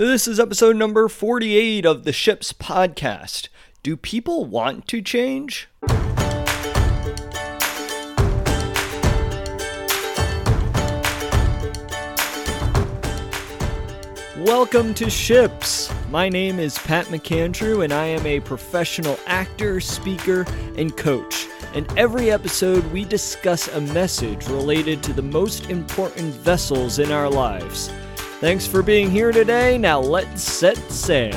This is episode number 48 of the Ships Podcast. Do people want to change? Welcome to Ships. My name is Pat McAndrew, and I am a professional actor, speaker, and coach. In every episode, we discuss a message related to the most important vessels in our lives. Thanks for being here today. Now let's set sail.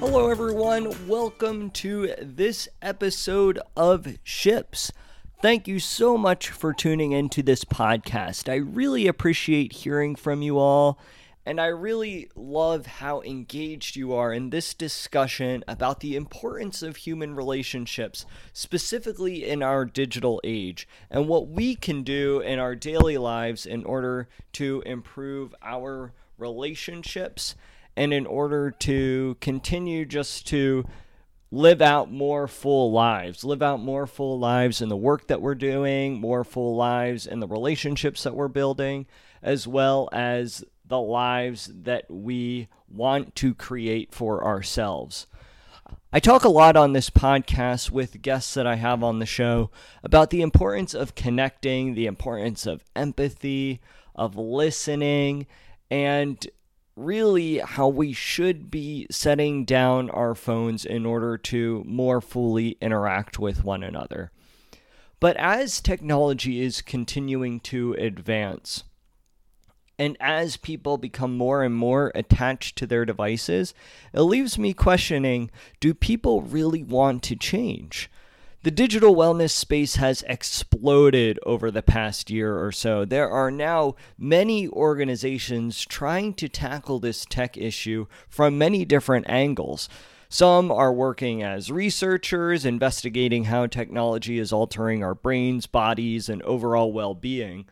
Hello, everyone. Welcome to this episode of Ships. Thank you so much for tuning into this podcast. I really appreciate hearing from you all, and I really love how engaged you are in this discussion about the importance of human relationships, specifically in our digital age, and what we can do in our daily lives in order to improve our relationships and in order to continue just to live out more full lives, live out more full lives in the work that we're doing, more full lives in the relationships that we're building, as well as the lives that we want to create for ourselves. I talk a lot on this podcast with guests that I have on the show about the importance of connecting, the importance of empathy, of listening, and really how we should be setting down our phones in order to more fully interact with one another. But as technology is continuing to advance, and as people become more and more attached to their devices, it leaves me questioning do people really want to change? The digital wellness space has exploded over the past year or so. There are now many organizations trying to tackle this tech issue from many different angles. Some are working as researchers, investigating how technology is altering our brains, bodies, and overall well being.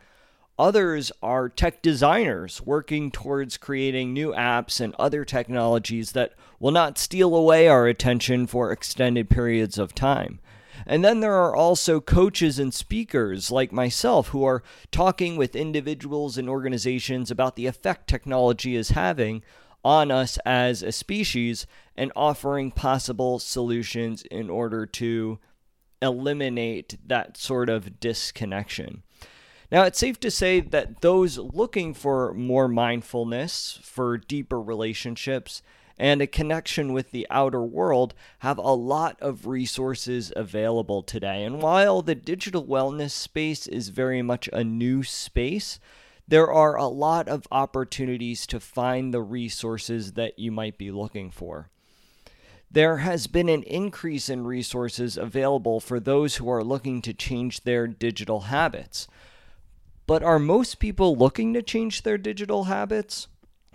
Others are tech designers working towards creating new apps and other technologies that will not steal away our attention for extended periods of time. And then there are also coaches and speakers like myself who are talking with individuals and organizations about the effect technology is having on us as a species and offering possible solutions in order to eliminate that sort of disconnection. Now, it's safe to say that those looking for more mindfulness, for deeper relationships, and a connection with the outer world have a lot of resources available today. And while the digital wellness space is very much a new space, there are a lot of opportunities to find the resources that you might be looking for. There has been an increase in resources available for those who are looking to change their digital habits. But are most people looking to change their digital habits?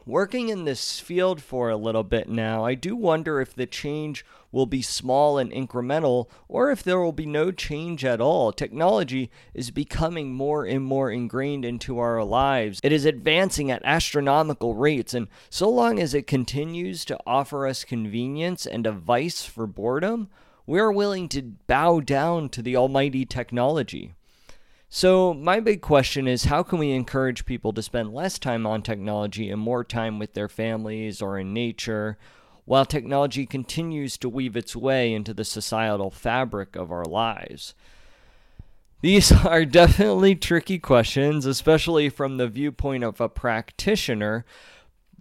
working in this field for a little bit now, I do wonder if the change will be small and incremental or if there will be no change at all. Technology is becoming more and more ingrained into our lives. It is advancing at astronomical rates, and so long as it continues to offer us convenience and a vice for boredom, we are willing to bow down to the almighty technology. So, my big question is how can we encourage people to spend less time on technology and more time with their families or in nature while technology continues to weave its way into the societal fabric of our lives? These are definitely tricky questions, especially from the viewpoint of a practitioner.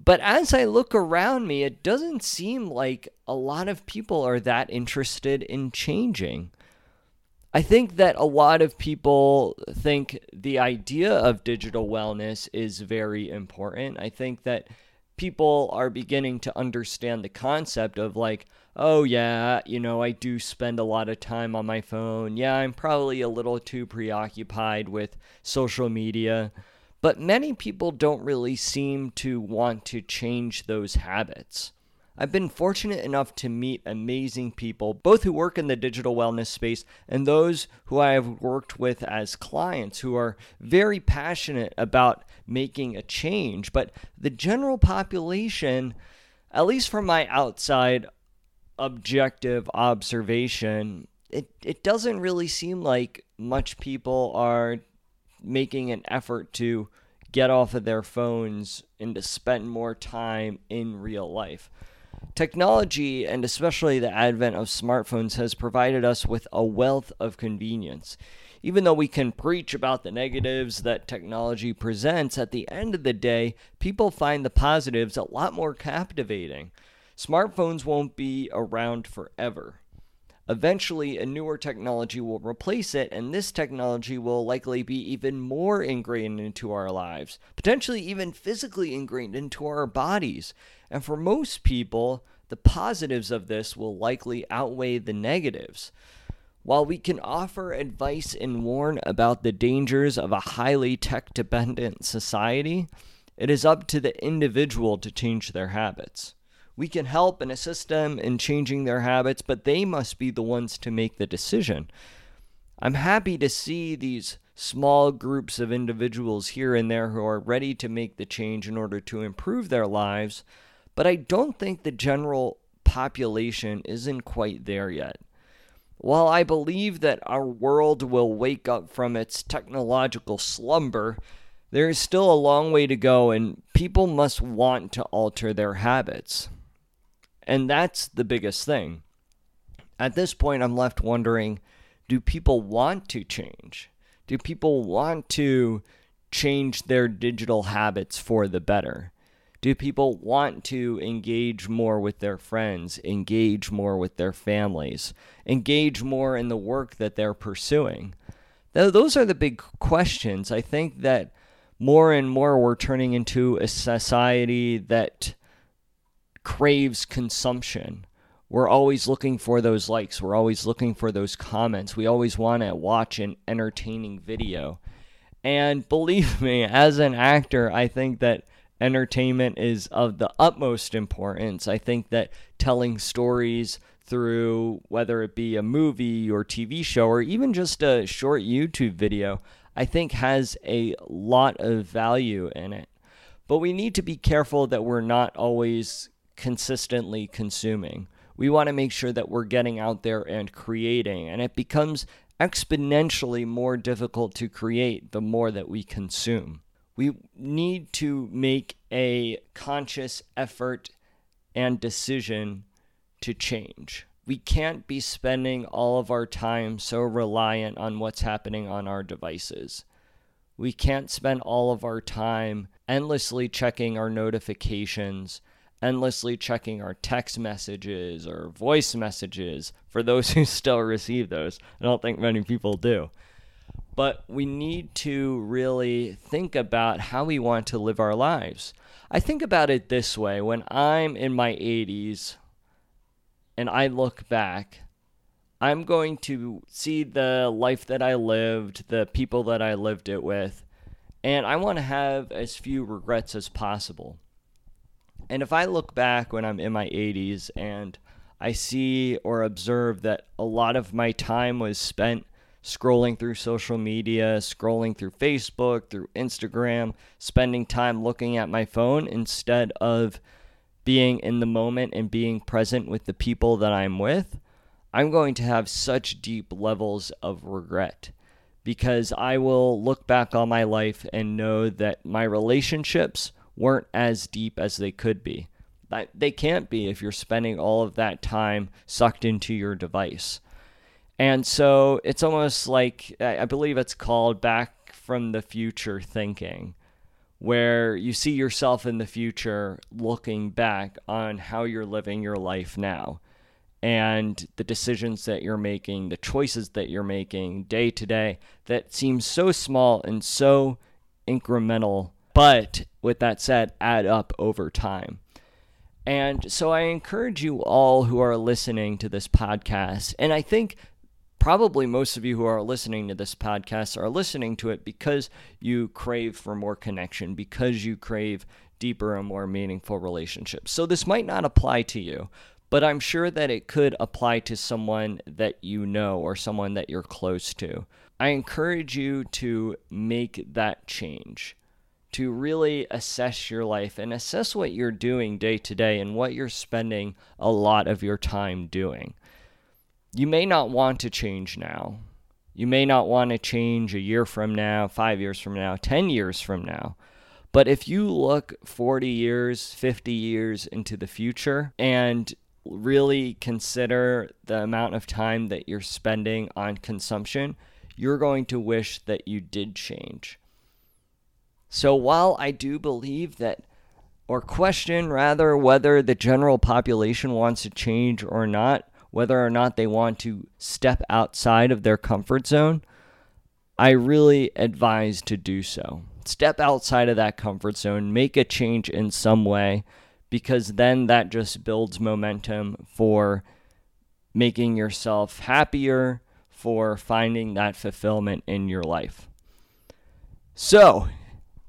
But as I look around me, it doesn't seem like a lot of people are that interested in changing. I think that a lot of people think the idea of digital wellness is very important. I think that people are beginning to understand the concept of like, oh, yeah, you know, I do spend a lot of time on my phone. Yeah, I'm probably a little too preoccupied with social media. But many people don't really seem to want to change those habits. I've been fortunate enough to meet amazing people, both who work in the digital wellness space and those who I have worked with as clients who are very passionate about making a change. But the general population, at least from my outside objective observation, it, it doesn't really seem like much people are making an effort to get off of their phones and to spend more time in real life. Technology, and especially the advent of smartphones, has provided us with a wealth of convenience. Even though we can preach about the negatives that technology presents, at the end of the day, people find the positives a lot more captivating. Smartphones won't be around forever. Eventually, a newer technology will replace it, and this technology will likely be even more ingrained into our lives, potentially even physically ingrained into our bodies. And for most people, the positives of this will likely outweigh the negatives. While we can offer advice and warn about the dangers of a highly tech dependent society, it is up to the individual to change their habits. We can help and assist them in changing their habits, but they must be the ones to make the decision. I'm happy to see these small groups of individuals here and there who are ready to make the change in order to improve their lives, but I don't think the general population isn't quite there yet. While I believe that our world will wake up from its technological slumber, there is still a long way to go, and people must want to alter their habits. And that's the biggest thing. At this point, I'm left wondering do people want to change? Do people want to change their digital habits for the better? Do people want to engage more with their friends, engage more with their families, engage more in the work that they're pursuing? Those are the big questions. I think that more and more we're turning into a society that craves consumption. We're always looking for those likes. We're always looking for those comments. We always want to watch an entertaining video. And believe me, as an actor, I think that entertainment is of the utmost importance. I think that telling stories through whether it be a movie or TV show or even just a short YouTube video, I think has a lot of value in it. But we need to be careful that we're not always consistently consuming. We want to make sure that we're getting out there and creating, and it becomes exponentially more difficult to create the more that we consume. We need to make a conscious effort and decision to change. We can't be spending all of our time so reliant on what's happening on our devices. We can't spend all of our time endlessly checking our notifications endlessly checking our text messages or voice messages for those who still receive those. I don't think many people do. But we need to really think about how we want to live our lives. I think about it this way when I'm in my 80s and I look back, I'm going to see the life that I lived, the people that I lived it with, and I want to have as few regrets as possible. And if I look back when I'm in my 80s and I see or observe that a lot of my time was spent scrolling through social media, scrolling through Facebook, through Instagram, spending time looking at my phone instead of being in the moment and being present with the people that I'm with, I'm going to have such deep levels of regret because I will look back on my life and know that my relationships weren't as deep as they could be. They can't be if you're spending all of that time sucked into your device. And so it's almost like I believe it's called back from the future thinking, where you see yourself in the future looking back on how you're living your life now and the decisions that you're making, the choices that you're making day to day that seem so small and so incremental but with that said, add up over time. And so I encourage you all who are listening to this podcast, and I think probably most of you who are listening to this podcast are listening to it because you crave for more connection, because you crave deeper and more meaningful relationships. So this might not apply to you, but I'm sure that it could apply to someone that you know or someone that you're close to. I encourage you to make that change to really assess your life and assess what you're doing day to day and what you're spending a lot of your time doing. You may not want to change now. You may not want to change a year from now, five years from now, 10 years from now. But if you look 40 years, 50 years into the future and really consider the amount of time that you're spending on consumption, you're going to wish that you did change. So while I do believe that, or question rather, whether the general population wants to change or not, whether or not they want to step outside of their comfort zone, I really advise to do so. Step outside of that comfort zone, make a change in some way, because then that just builds momentum for making yourself happier, for finding that fulfillment in your life. So,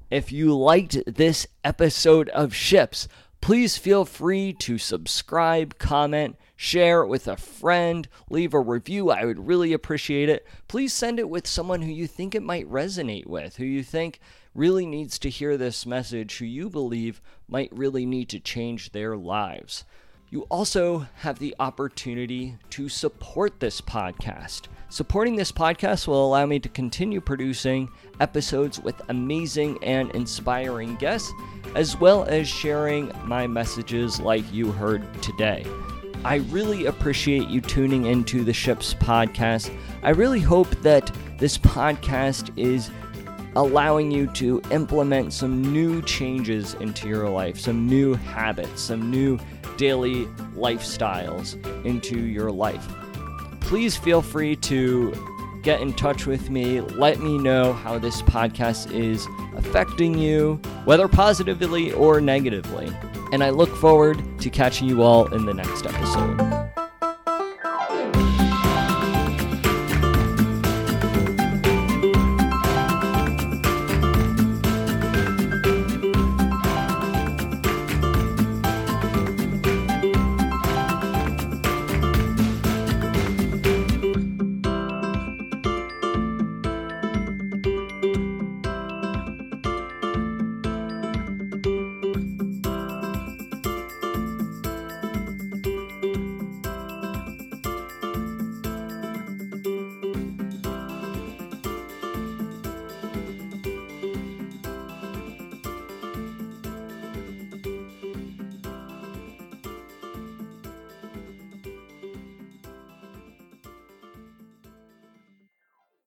if you liked this episode of Ships, please feel free to subscribe, comment, share with a friend, leave a review. I would really appreciate it. Please send it with someone who you think it might resonate with, who you think really needs to hear this message, who you believe might really need to change their lives. You also have the opportunity to support this podcast. Supporting this podcast will allow me to continue producing episodes with amazing and inspiring guests, as well as sharing my messages like you heard today. I really appreciate you tuning into the Ships podcast. I really hope that this podcast is allowing you to implement some new changes into your life, some new habits, some new daily lifestyles into your life please feel free to get in touch with me. Let me know how this podcast is affecting you, whether positively or negatively. And I look forward to catching you all in the next episode.